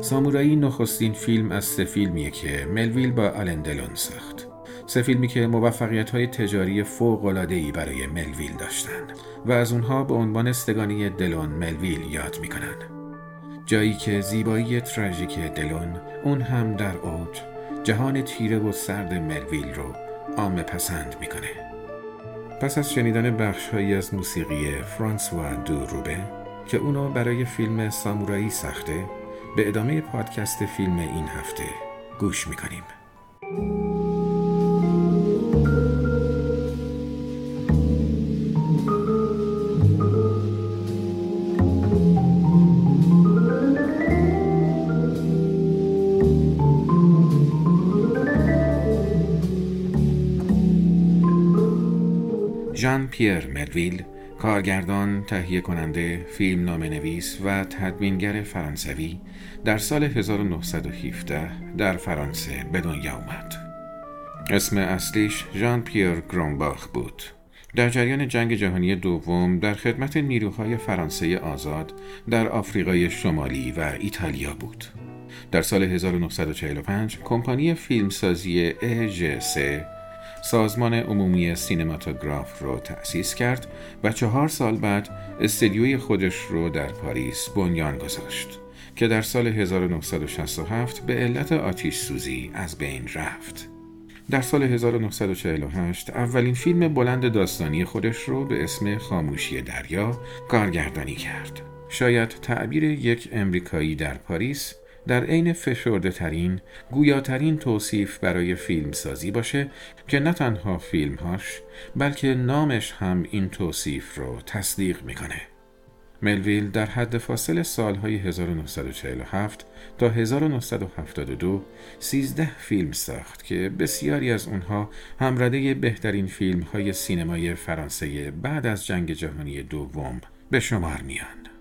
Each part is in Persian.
سامورایی نخستین فیلم از سه فیلمیه که ملویل با آلن دلون ساخت. سه فیلمی که موفقیت های تجاری فوق ای برای ملویل داشتن و از اونها به عنوان استگانی دلون ملویل یاد می‌کنن. جایی که زیبایی تراژیک دلون اون هم در اوج جهان تیره و سرد ملویل رو عام پسند می‌کنه. پس از شنیدن بخش هایی از موسیقی فرانسوا دو روبه که اونو برای فیلم سامورایی ساخته به ادامه پادکست فیلم این هفته گوش می‌کنیم. پیر ملویل کارگردان، تهیه کننده، فیلم نام نویس و تدوینگر فرانسوی در سال 1917 در فرانسه به دنیا اومد. اسم اصلیش ژان پیر گرونباخ بود. در جریان جنگ جهانی دوم در خدمت نیروهای فرانسه آزاد در آفریقای شمالی و ایتالیا بود. در سال 1945 کمپانی فیلمسازی EGC سازمان عمومی سینماتوگراف رو تأسیس کرد و چهار سال بعد استدیوی خودش رو در پاریس بنیان گذاشت که در سال 1967 به علت آتیش سوزی از بین رفت. در سال 1948 اولین فیلم بلند داستانی خودش رو به اسم خاموشی دریا کارگردانی کرد. شاید تعبیر یک امریکایی در پاریس در عین فشرده ترین گویاترین توصیف برای فیلم سازی باشه که نه تنها فیلمهاش بلکه نامش هم این توصیف رو تصدیق می‌کنه. ملویل در حد فاصل سالهای 1947 تا 1972 سیزده فیلم ساخت که بسیاری از اونها همرده بهترین فیلم های سینمای فرانسه بعد از جنگ جهانی دوم به شمار میان.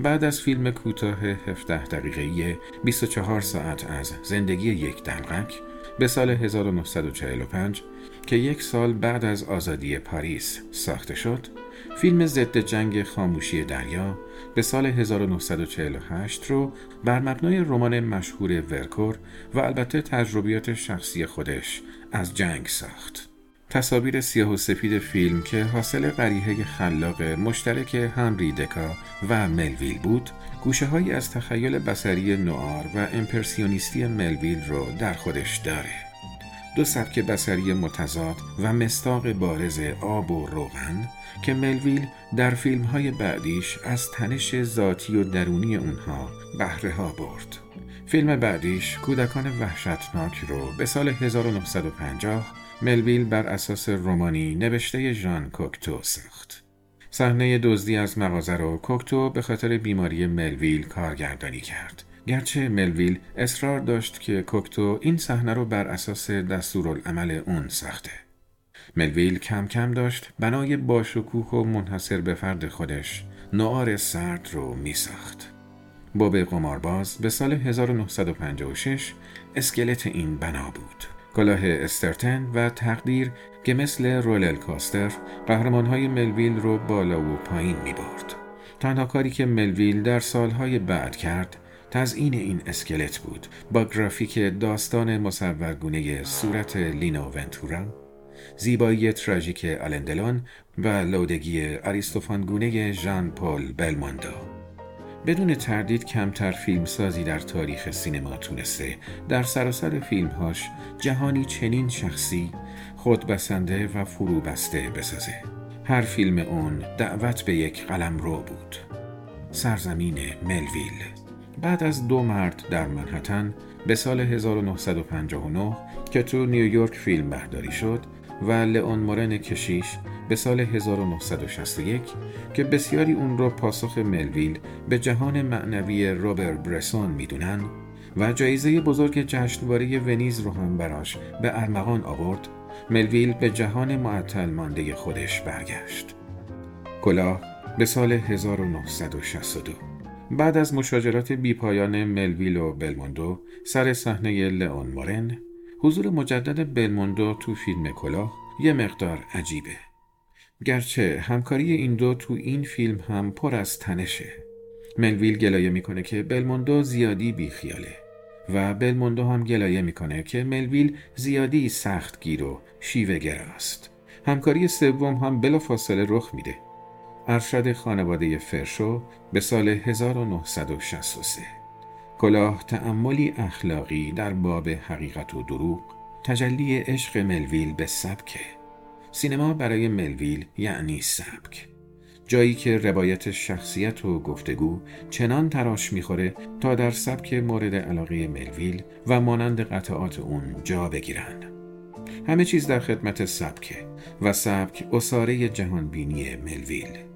بعد از فیلم کوتاه 17 دقیقه‌ای 24 ساعت از زندگی یک دلقک به سال 1945 که یک سال بعد از آزادی پاریس ساخته شد فیلم ضد جنگ خاموشی دریا به سال 1948 رو بر مبنای رمان مشهور ورکور و البته تجربیات شخصی خودش از جنگ ساخت. تصاویر سیاه و سفید فیلم که حاصل قریحه خلاق مشترک هنری دکا و ملویل بود گوشه های از تخیل بسری نوار و امپرسیونیستی ملویل رو در خودش داره. دو سبک بسری متضاد و مستاق بارز آب و روغن که ملویل در فیلم های بعدیش از تنش ذاتی و درونی اونها بهره ها برد. فیلم بعدیش کودکان وحشتناک رو به سال 1950 ملویل بر اساس رومانی نوشته ژان کوکتو ساخت. صحنه دزدی از مغازه رو کوکتو به خاطر بیماری ملویل کارگردانی کرد. گرچه ملویل اصرار داشت که کوکتو این صحنه رو بر اساس دستورالعمل اون ساخته. ملویل کم کم داشت بنای باشکوه و منحصر به فرد خودش نوار سرد رو می ساخت. باب قمارباز به سال 1956 اسکلت این بنا بود. کلاه استرتن و تقدیر که مثل رولل کاستر قهرمانهای ملویل رو بالا و پایین می برد. تنها کاری که ملویل در سالهای بعد کرد تزئین این اسکلت بود با گرافیک داستان مصورگونه صورت لینو ونتورا زیبایی تراژیک آلندلون و لودگی اریستوفانگونه ژان پل بلماندو بدون تردید کمتر فیلم سازی در تاریخ سینما تونسته. در سراسر فیلمهاش جهانی چنین شخصی خودبسنده و فروبسته بسازه. هر فیلم اون دعوت به یک قلم رو بود. سرزمین ملویل. بعد از دو مرد در منحتن به سال 1959 که تو نیویورک فیلم برداری شد و لئون مورن کشیش به سال 1961 که بسیاری اون را پاسخ ملویل به جهان معنوی روبر برسون می‌دونن و جایزه بزرگ جشنواره ونیز رو هم براش به ارمغان آورد ملویل به جهان معطل مانده خودش برگشت. کلاه به سال 1962 بعد از مشاجرات بیپایان ملویل و بلموندو سر صحنه لئون مورن حضور مجدد بلموندو تو فیلم کلاه یه مقدار عجیبه. گرچه همکاری این دو تو این فیلم هم پر از تنشه. ملویل گلایه می‌کنه که بلموندو زیادی بیخیاله و بلموندو هم گلایه می‌کنه که ملویل زیادی سخت گیر و شیوه گراست همکاری سوم هم بلا فاصله رخ میده. ارشد خانواده فرشو به سال 1963 کلاه تعملی اخلاقی در باب حقیقت و دروغ تجلی عشق ملویل به سبکه سینما برای ملویل یعنی سبک. جایی که روایت شخصیت و گفتگو چنان تراش می‌خوره تا در سبک مورد علاقه ملویل و مانند قطعات اون جا بگیرن همه چیز در خدمت سبکه و سبک اصاره جهانبینی ملویل.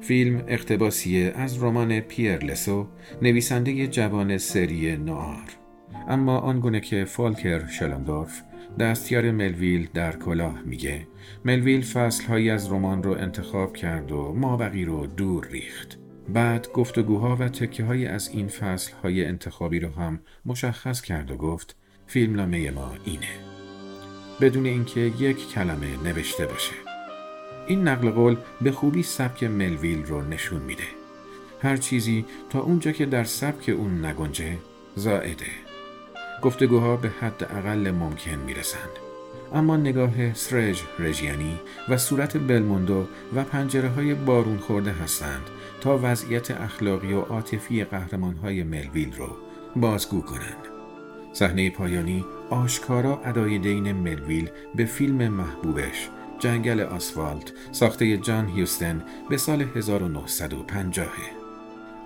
فیلم اقتباسیه از رمان پیر لسو نویسنده جوان سری نوار. اما آنگونه که فالکر شلندورف دستیار ملویل در کلاه میگه ملویل فصلهایی از رمان رو انتخاب کرد و مابقی رو دور ریخت. بعد گفتگوها و تکه های از این فصل های انتخابی رو هم مشخص کرد و گفت فیلمنامه ما اینه. بدون اینکه یک کلمه نوشته باشه. این نقل قول به خوبی سبک ملویل رو نشون میده. هر چیزی تا اونجا که در سبک اون نگنجه زائده. گفتگوها به حد اقل ممکن می‌رسند. اما نگاه سرج رژیانی و صورت بلموندو و پنجره های بارون خورده هستند تا وضعیت اخلاقی و عاطفی قهرمان های ملویل رو بازگو کنند. صحنه پایانی آشکارا ادای دین ملویل به فیلم محبوبش جنگل آسفالت ساخته جان هیوستن به سال 1950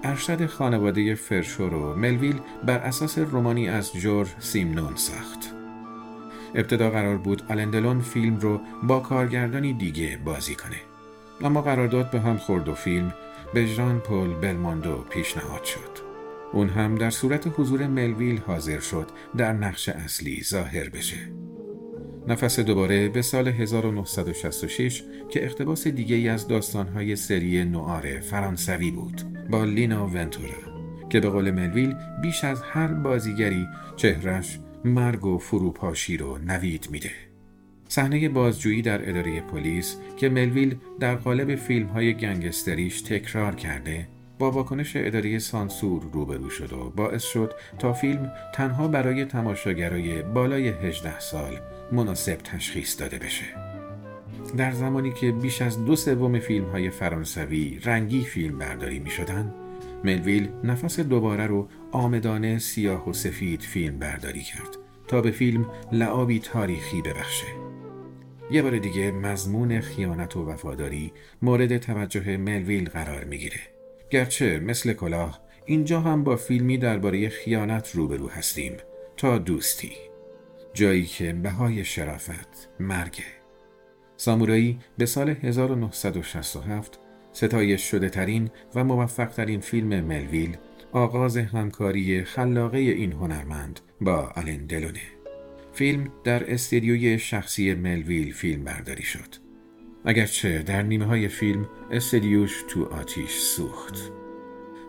ارشد خانواده فرشو رو ملویل بر اساس رومانی از جور سیمنون ساخت. ابتدا قرار بود آلندلون فیلم رو با کارگردانی دیگه بازی کنه. اما قرارداد به هم خورد و فیلم به ژان پل بلماندو پیشنهاد شد. اون هم در صورت حضور ملویل حاضر شد در نقش اصلی ظاهر بشه. نفس دوباره به سال 1966 که اقتباس دیگه ای از داستانهای سری نوار فرانسوی بود با لینا ونتورا که به قول ملویل بیش از هر بازیگری چهرش مرگ و فروپاشی رو نوید میده. صحنه بازجویی در اداره پلیس که ملویل در قالب فیلم های گنگستریش تکرار کرده با واکنش اداره سانسور روبرو شد و باعث شد تا فیلم تنها برای تماشاگرای بالای 18 سال مناسب تشخیص داده بشه. در زمانی که بیش از دو سوم فیلم های فرانسوی رنگی فیلم برداری می شدن، ملویل نفس دوباره رو آمدانه سیاه و سفید فیلم برداری کرد تا به فیلم لعابی تاریخی ببخشه. یه بار دیگه مضمون خیانت و وفاداری مورد توجه ملویل قرار می‌گیره. گرچه مثل کلاه اینجا هم با فیلمی درباره خیانت روبرو هستیم تا دوستی. جایی که بهای شرافت مرگه سامورایی به سال 1967 ستایش شده ترین و موفق ترین فیلم ملویل آغاز همکاری خلاقه این هنرمند با آلن دلونه. فیلم در استدیوی شخصی ملویل فیلم برداری شد. اگرچه در نیمه های فیلم استدیوش تو آتیش سوخت.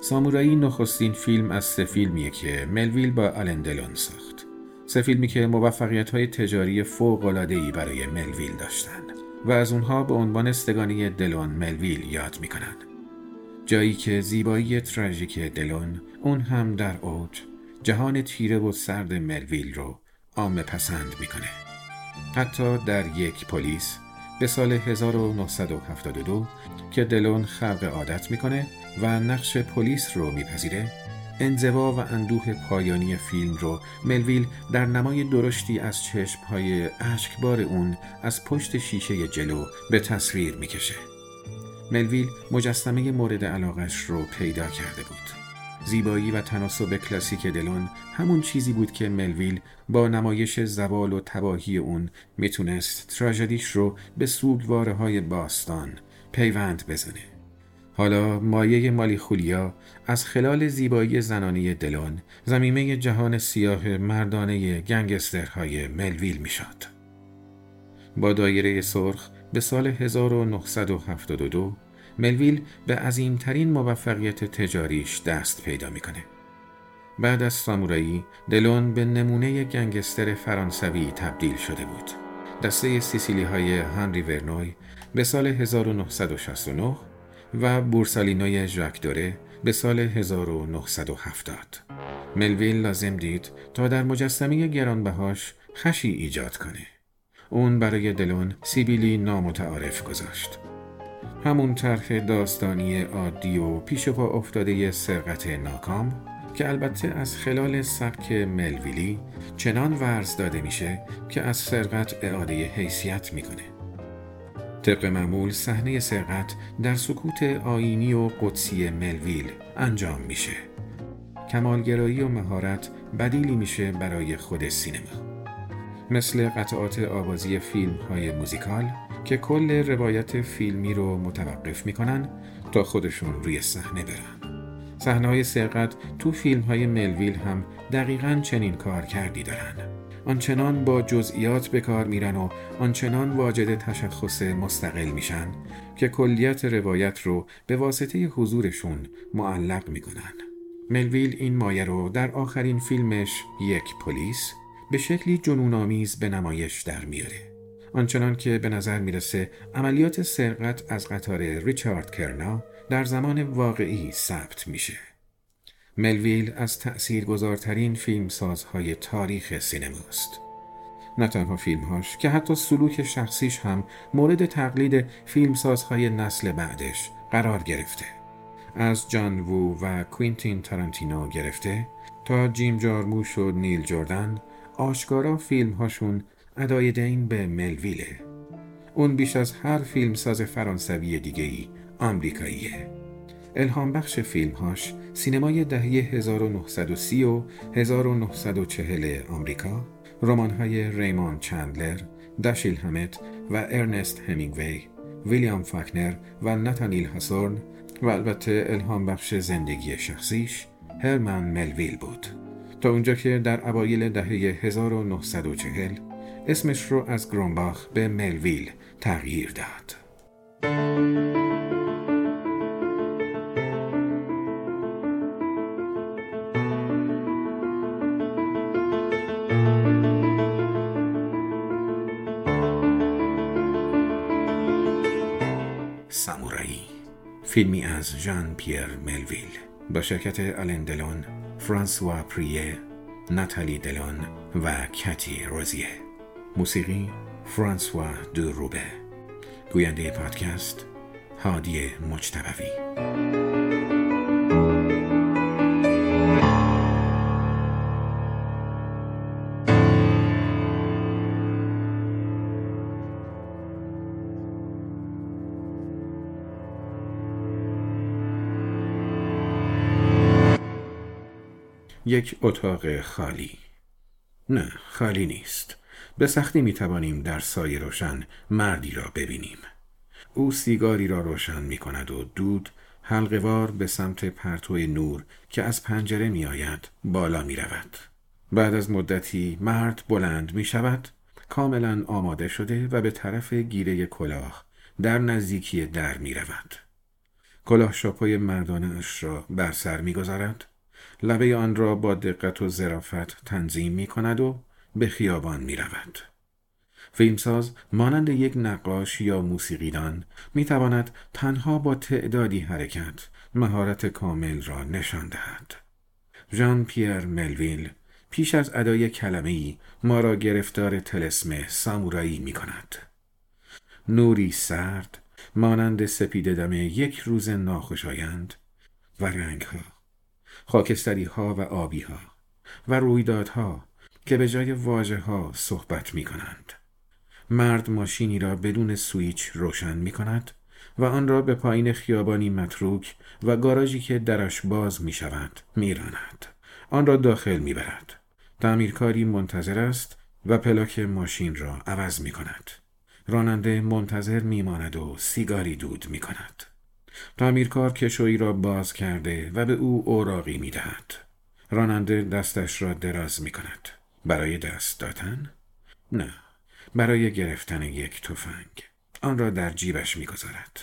سامورایی نخستین فیلم از سه فیلمیه که ملویل با آلن دلون ساخت. سه فیلمی که موفقیت های تجاری فوق برای ملویل داشتند و از اونها به عنوان استگانی دلون ملویل یاد می‌کنند. جایی که زیبایی تراژیک دلون اون هم در اوج جهان تیره و سرد ملویل رو عام پسند می‌کنه. حتی در یک پلیس به سال 1972 که دلون خلق عادت می‌کنه و نقش پلیس رو میپذیره انزوا و اندوه پایانی فیلم رو ملویل در نمای درشتی از چشمهای اشکبار اون از پشت شیشه جلو به تصویر می‌کشه. ملویل مجسمه مورد علاقش رو پیدا کرده بود. زیبایی و تناسب کلاسیک دلون همون چیزی بود که ملویل با نمایش زوال و تباهی اون می‌تونست تراژدیش رو به سوگواره های باستان پیوند بزنه. حالا مایه مالی خولیا از خلال زیبایی زنانی دلون زمیمه جهان سیاه مردانه گنگسترهای ملویل می‌شد. با دایره سرخ به سال 1972 ملویل به عظیمترین موفقیت تجاریش دست پیدا می‌کنه. بعد از سامورایی دلون به نمونه گنگستر فرانسوی تبدیل شده بود. دسته سیسیلی های هنری ورنوی به سال 1969 و بورسالینوی ژاک دوره به سال 1970. ملویل لازم دید تا در مجسمه گرانبهاش خشی ایجاد کنه. اون برای دلون سیبیلی نامتعارف گذاشت. همون طرح داستانی عادی و پیش پا افتاده سرقت ناکام که البته از خلال سبک ملویلی چنان ورز داده میشه که از سرقت اعاده حیثیت می‌کنه. طبق معمول صحنه سرقت در سکوت آینی و قدسی ملویل انجام میشه. کمالگرایی و مهارت بدیلی میشه برای خود سینما. مثل قطعات آوازی فیلم های موزیکال که کل روایت فیلمی رو متوقف می‌کنن تا خودشون روی صحنه برن. صحنه های سرقت تو فیلم های ملویل هم دقیقا چنین کار کردی دارن. آنچنان با جزئیات به کار میرن و آنچنان واجد تشخص مستقل میشن که کلیت روایت رو به واسطه حضورشون معلق می‌کنن. ملویل این مایه رو در آخرین فیلمش یک پلیس به شکلی جنونآمیز به نمایش در میاره. آنچنان که به نظر می‌رسه عملیات سرقت از قطار ریچارد کرنا در زمان واقعی ثبت میشه. ملویل از تأثیر گذارترین فیلمسازهای تاریخ سینماست. نه تنها فیلمهاش که حتی سلوک شخصیش هم مورد تقلید فیلمسازهای نسل بعدش قرار گرفته. از جان وو و کوینتین تارانتینو گرفته تا جیم جارموش و نیل جردن آشکارا فیلمهاشون ادای دین به ملویله. اون بیش از هر فیلمساز فرانسوی دیگهی آمریکاییه. الهام بخش فیلمهاش سینمای دهه 1930 و 1940 آمریکا، رمان‌های ریمون چندلر، داشیل همت و ارنست همینگوی، ویلیام فاکنر و نتانیل هاسورن و البته الهام بخش زندگی شخصیش هرمن ملویل بود تا اونجا که در اوایل دهه 1940 اسمش رو از گرونباخ به ملویل تغییر داد. فیلمی از ژان پیر ملویل. با شرکت آلن دلون، فرانسوا پریه، ناتالی دلون و کتی روزیه. موسیقی فرانسوا دو روبه. گوینده پادکست هادی مجتبوی. یک اتاق خالی نه خالی نیست به سختی می توانیم در سایه روشن مردی را ببینیم او سیگاری را روشن می کند و دود حلقوار به سمت پرتو نور که از پنجره می آید بالا می رود. بعد از مدتی مرد بلند می شود کاملا آماده شده و به طرف گیره کلاه در نزدیکی در می رود. کلاه شاپای مردانه اش را بر سر می گذارد لبه آن را با دقت و ظرافت تنظیم می کند و به خیابان می رود. فیلمساز مانند یک نقاش یا موسیقیدان می تواند تنها با تعدادی حرکت مهارت کامل را نشان دهد. ژان پیر ملویل پیش از ادای کلمه ای ما را گرفتار تلسم سامورایی می کند. نوری سرد مانند سپیده دم یک روز ناخوشایند و رنگها خاکستری ها و آبی ها و رویدادها که به جای واجه ها صحبت می کنند. مرد ماشینی را بدون سویچ روشن می کند و آن را به پایین خیابانی متروک و گاراژی که درش باز می شود می راند. آن را داخل می برد. تعمیرکاری منتظر است و پلاک ماشین را عوض می کند. راننده منتظر می ماند و سیگاری دود می کند. تعمیرکار کشویی را باز کرده و به او اوراقی می دهد. راننده دستش را دراز می کند. برای دست دادن؟ نه. برای گرفتن یک تفنگ. آن را در جیبش می گذارد.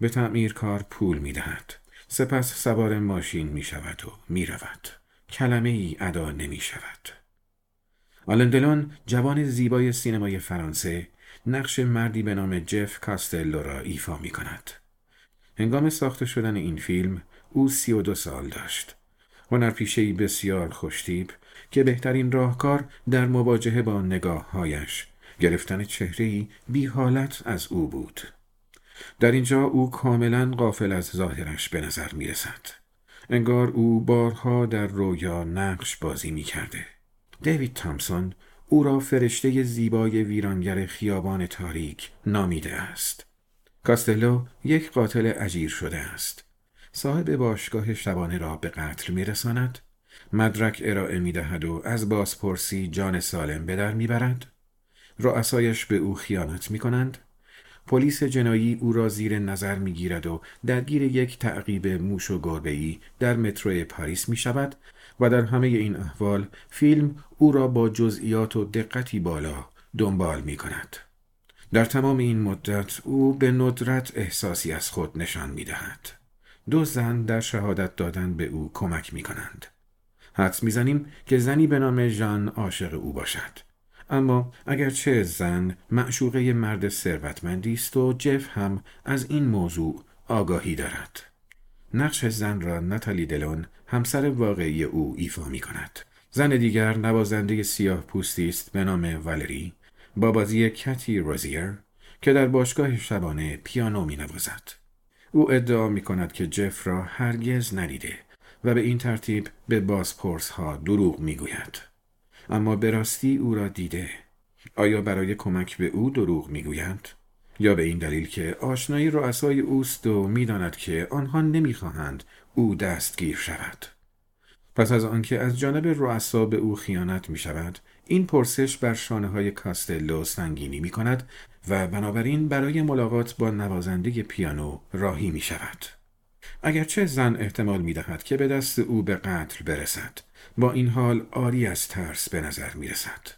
به تعمیرکار پول می دهد. سپس سوار ماشین می شود و می رود. کلمه ای ادا نمی شود. آلندلون جوان زیبای سینمای فرانسه نقش مردی به نام جف کاستلو را ایفا می کند. هنگام ساخته شدن این فیلم او سی و دو سال داشت. هنرپیشهای بسیار خوشتیب که بهترین راهکار در مواجهه با نگاههایش گرفتن چهرهی بی حالت از او بود. در اینجا او کاملا قافل از ظاهرش به نظر می رسد. انگار او بارها در رویا نقش بازی می کرده. دیوید تامسون او را فرشته زیبای ویرانگر خیابان تاریک نامیده است. کاستلو یک قاتل اجیر شده است. صاحب باشگاه شبانه را به قتل می رساند. مدرک ارائه می دهد و از بازپرسی جان سالم به در می برد. رؤسایش به او خیانت می کنند. پلیس جنایی او را زیر نظر می گیرد و درگیر یک تعقیب موش و گربه در مترو پاریس می شود و در همه این احوال فیلم او را با جزئیات و دقتی بالا دنبال می کند. در تمام این مدت او به ندرت احساسی از خود نشان می دهد. دو زن در شهادت دادن به او کمک می کنند. حدس می‌زنیم که زنی به نام ژان عاشق او باشد. اما اگرچه زن معشوقه مرد ثروتمندی است و جف هم از این موضوع آگاهی دارد. نقش زن را نتالی دلون همسر واقعی او ایفا می کند. زن دیگر نوازنده سیاه پوستی است به نام والری با بازی کتی روزیر که در باشگاه شبانه پیانو می نوازد. او ادعا می کند که جف را هرگز ندیده و به این ترتیب به بازپرس ها دروغ می گوید. اما به راستی او را دیده. آیا برای کمک به او دروغ می گوید؟ یا به این دلیل که آشنایی رؤسای اوست و می‌داند که آنها نمی‌خواهند او دستگیر شود. پس از آنکه از جانب رؤسا به او خیانت می شود، این پرسش بر شانه های کاستلو سنگینی می کند و بنابراین برای ملاقات با نوازنده پیانو راهی می شود. اگرچه زن احتمال می دهد که به دست او به قتل برسد، با این حال آری از ترس به نظر می رسد.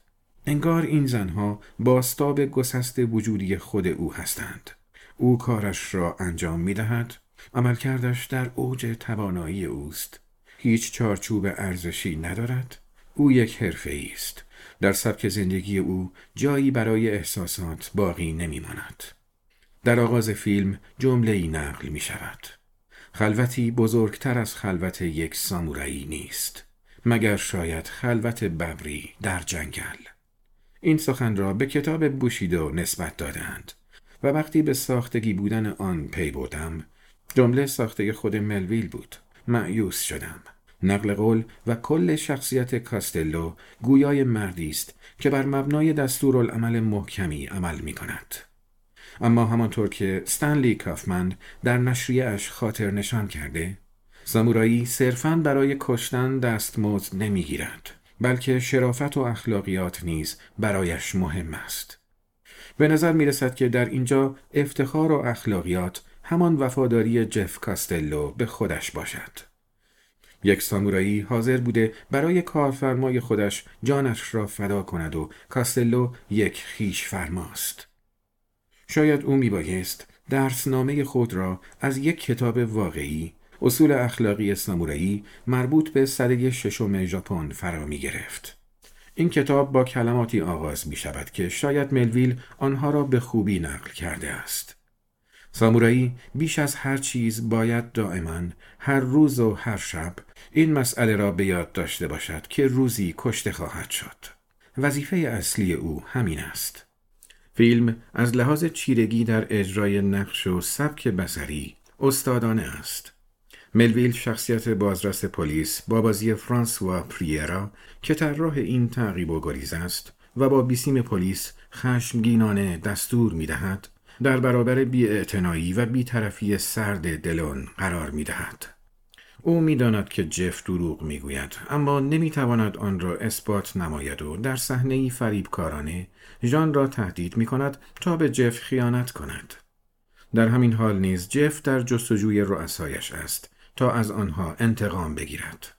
انگار این زنها باستاب گسست وجودی خود او هستند. او کارش را انجام می دهد. عملکردش در اوج توانایی اوست. هیچ چارچوب ارزشی ندارد. او یک حرفه است. در سبک زندگی او جایی برای احساسات باقی نمی ماند. در آغاز فیلم جمله ای نقل می شود. خلوتی بزرگتر از خلوت یک سامورایی نیست. مگر شاید خلوت ببری در جنگل. این سخن را به کتاب بوشیدو نسبت دادند و وقتی به ساختگی بودن آن پی بردم جمله ساخته خود ملویل بود معیوس شدم نقل قول و کل شخصیت کاستلو گویای مردی است که بر مبنای دستورالعمل محکمی عمل می کند. اما همانطور که ستنلی کافمند در نشریه اش خاطر نشان کرده سامورایی صرفاً برای کشتن دستمزد نمی‌گیرد بلکه شرافت و اخلاقیات نیز برایش مهم است به نظر می رسد که در اینجا افتخار و اخلاقیات همان وفاداری جف کاستلو به خودش باشد یک سامورایی حاضر بوده برای کارفرمای خودش جانش را فدا کند و کاستلو یک خیش فرماست شاید او می بایست درسنامه خود را از یک کتاب واقعی اصول اخلاقی سامورایی مربوط به سده ششم ژاپن فرا می گرفت. این کتاب با کلماتی آغاز می شود که شاید ملویل آنها را به خوبی نقل کرده است. سامورایی بیش از هر چیز باید دائما هر روز و هر شب این مسئله را به یاد داشته باشد که روزی کشته خواهد شد. وظیفه اصلی او همین است. فیلم از لحاظ چیرگی در اجرای نقش و سبک بسری استادانه است. ملویل شخصیت بازرس پلیس با بازی فرانسوا پریرا که طراح این تعقیب و گریز است و با بیسیم پلیس خشمگینانه دستور می دهد در برابر بیاعتنایی و بیطرفی سرد دلون قرار می دهد. او می‌داند که جف دروغ می‌گوید اما نمی‌تواند آن را اثبات نماید و در صحنه فریبکارانه ژان را تهدید می کند تا به جف خیانت کند. در همین حال نیز جف در جستجوی رؤسایش است تا از آنها انتقام بگیرد.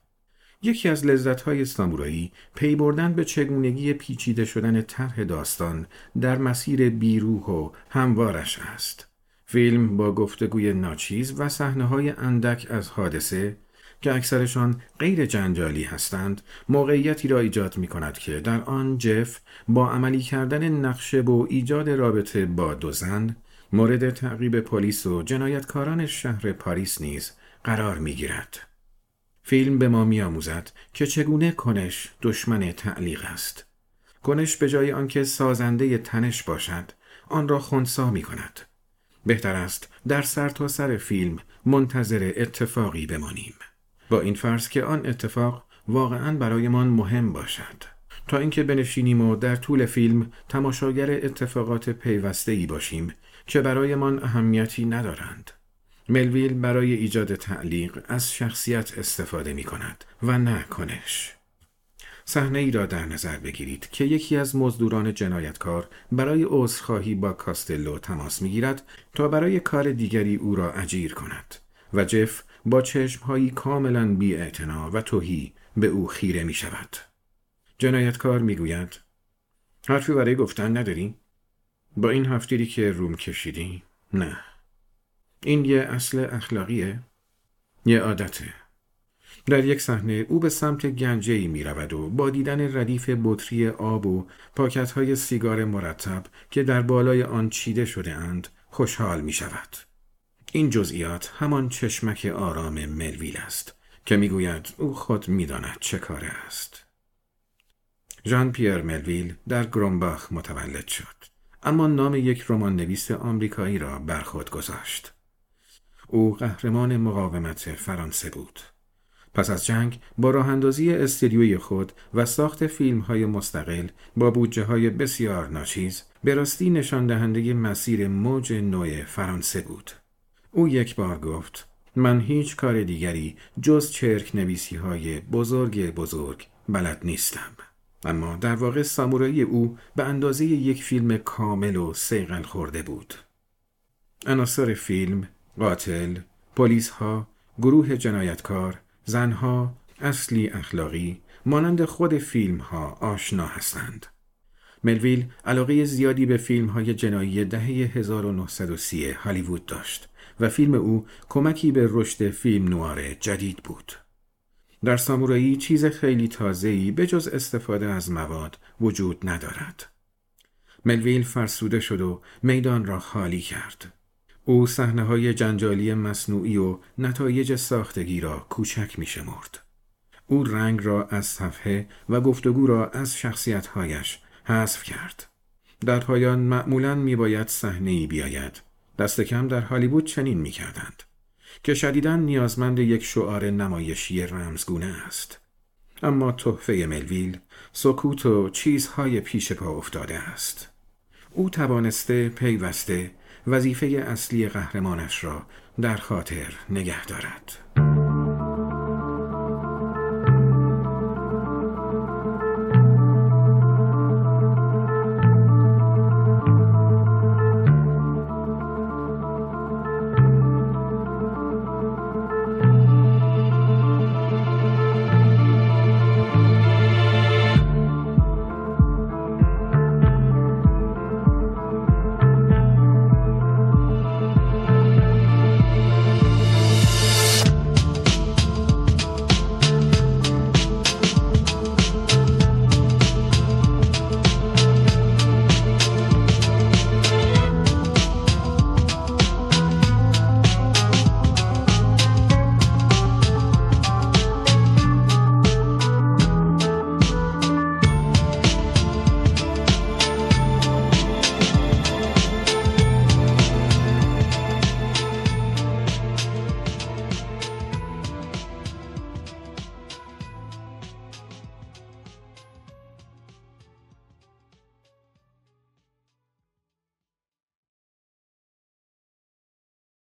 یکی از لذتهای سامورایی پی بردن به چگونگی پیچیده شدن طرح داستان در مسیر بیروح و هموارش است. فیلم با گفتگوی ناچیز و صحنه های اندک از حادثه که اکثرشان غیر جنجالی هستند موقعیتی را ایجاد می کند که در آن جف با عملی کردن نقشه و ایجاد رابطه با دو زن مورد تعقیب پلیس و جنایتکاران شهر پاریس نیز قرار می گیرد. فیلم به ما می آموزد که چگونه کنش دشمن تعلیق است. کنش به جای آنکه سازنده تنش باشد آن را خونسا می کند. بهتر است در سرتاسر سر فیلم منتظر اتفاقی بمانیم. با این فرض که آن اتفاق واقعا برایمان مهم باشد. تا اینکه بنشینیم و در طول فیلم تماشاگر اتفاقات پیوسته ای باشیم که برایمان اهمیتی ندارند. ملویل برای ایجاد تعلیق از شخصیت استفاده می کند و نه کنش. صحنه ای را در نظر بگیرید که یکی از مزدوران جنایتکار برای عذرخواهی با کاستلو تماس می‌گیرد تا برای کار دیگری او را اجیر کند و جف با چشمهایی کاملا بی و توهی به او خیره می شود. جنایتکار می گوید حرفی برای گفتن نداری؟ با این هفتیری که روم کشیدی؟ نه. این یه اصل اخلاقیه؟ یه عادته. در یک صحنه او به سمت گنجه ای می رود و با دیدن ردیف بطری آب و پاکت های سیگار مرتب که در بالای آن چیده شده اند خوشحال می شود. این جزئیات همان چشمک آرام ملویل است که می‌گوید او خود می‌داند چه کاره است. ژان پیر ملویل در گرومباخ متولد شد اما نام یک رمان نویس آمریکایی را بر خود گذاشت. او قهرمان مقاومت فرانسه بود. پس از جنگ با راه اندازی استدیوی خود و ساخت فیلم های مستقل با بودجه های بسیار ناچیز به راستی نشان دهنده مسیر موج نوع فرانسه بود. او یک بار گفت من هیچ کار دیگری جز چرک نویسی های بزرگ بزرگ بلد نیستم. اما در واقع سامورایی او به اندازه یک فیلم کامل و سیغل خورده بود. عناصر فیلم، قاتل، پلیس ها، گروه جنایتکار، زنها اصلی اخلاقی مانند خود فیلم ها آشنا هستند. ملویل علاقه زیادی به فیلم های جنایی دهه 1930 هالیوود داشت و فیلم او کمکی به رشد فیلم نوار جدید بود. در سامورایی چیز خیلی تازه‌ای به جز استفاده از مواد وجود ندارد. ملویل فرسوده شد و میدان را خالی کرد. او صحنه های جنجالی مصنوعی و نتایج ساختگی را کوچک می شمرد. او رنگ را از صفحه و گفتگو را از شخصیتهایش حذف کرد. در پایان معمولا می باید صحنه ای بیاید. دست کم در هالیوود چنین می کردند. که شدیداً نیازمند یک شعار نمایشی رمزگونه است. اما تحفه ملویل سکوت و چیزهای پیش پا افتاده است. او توانسته پیوسته وظیفه اصلی قهرمانش را در خاطر نگه دارد.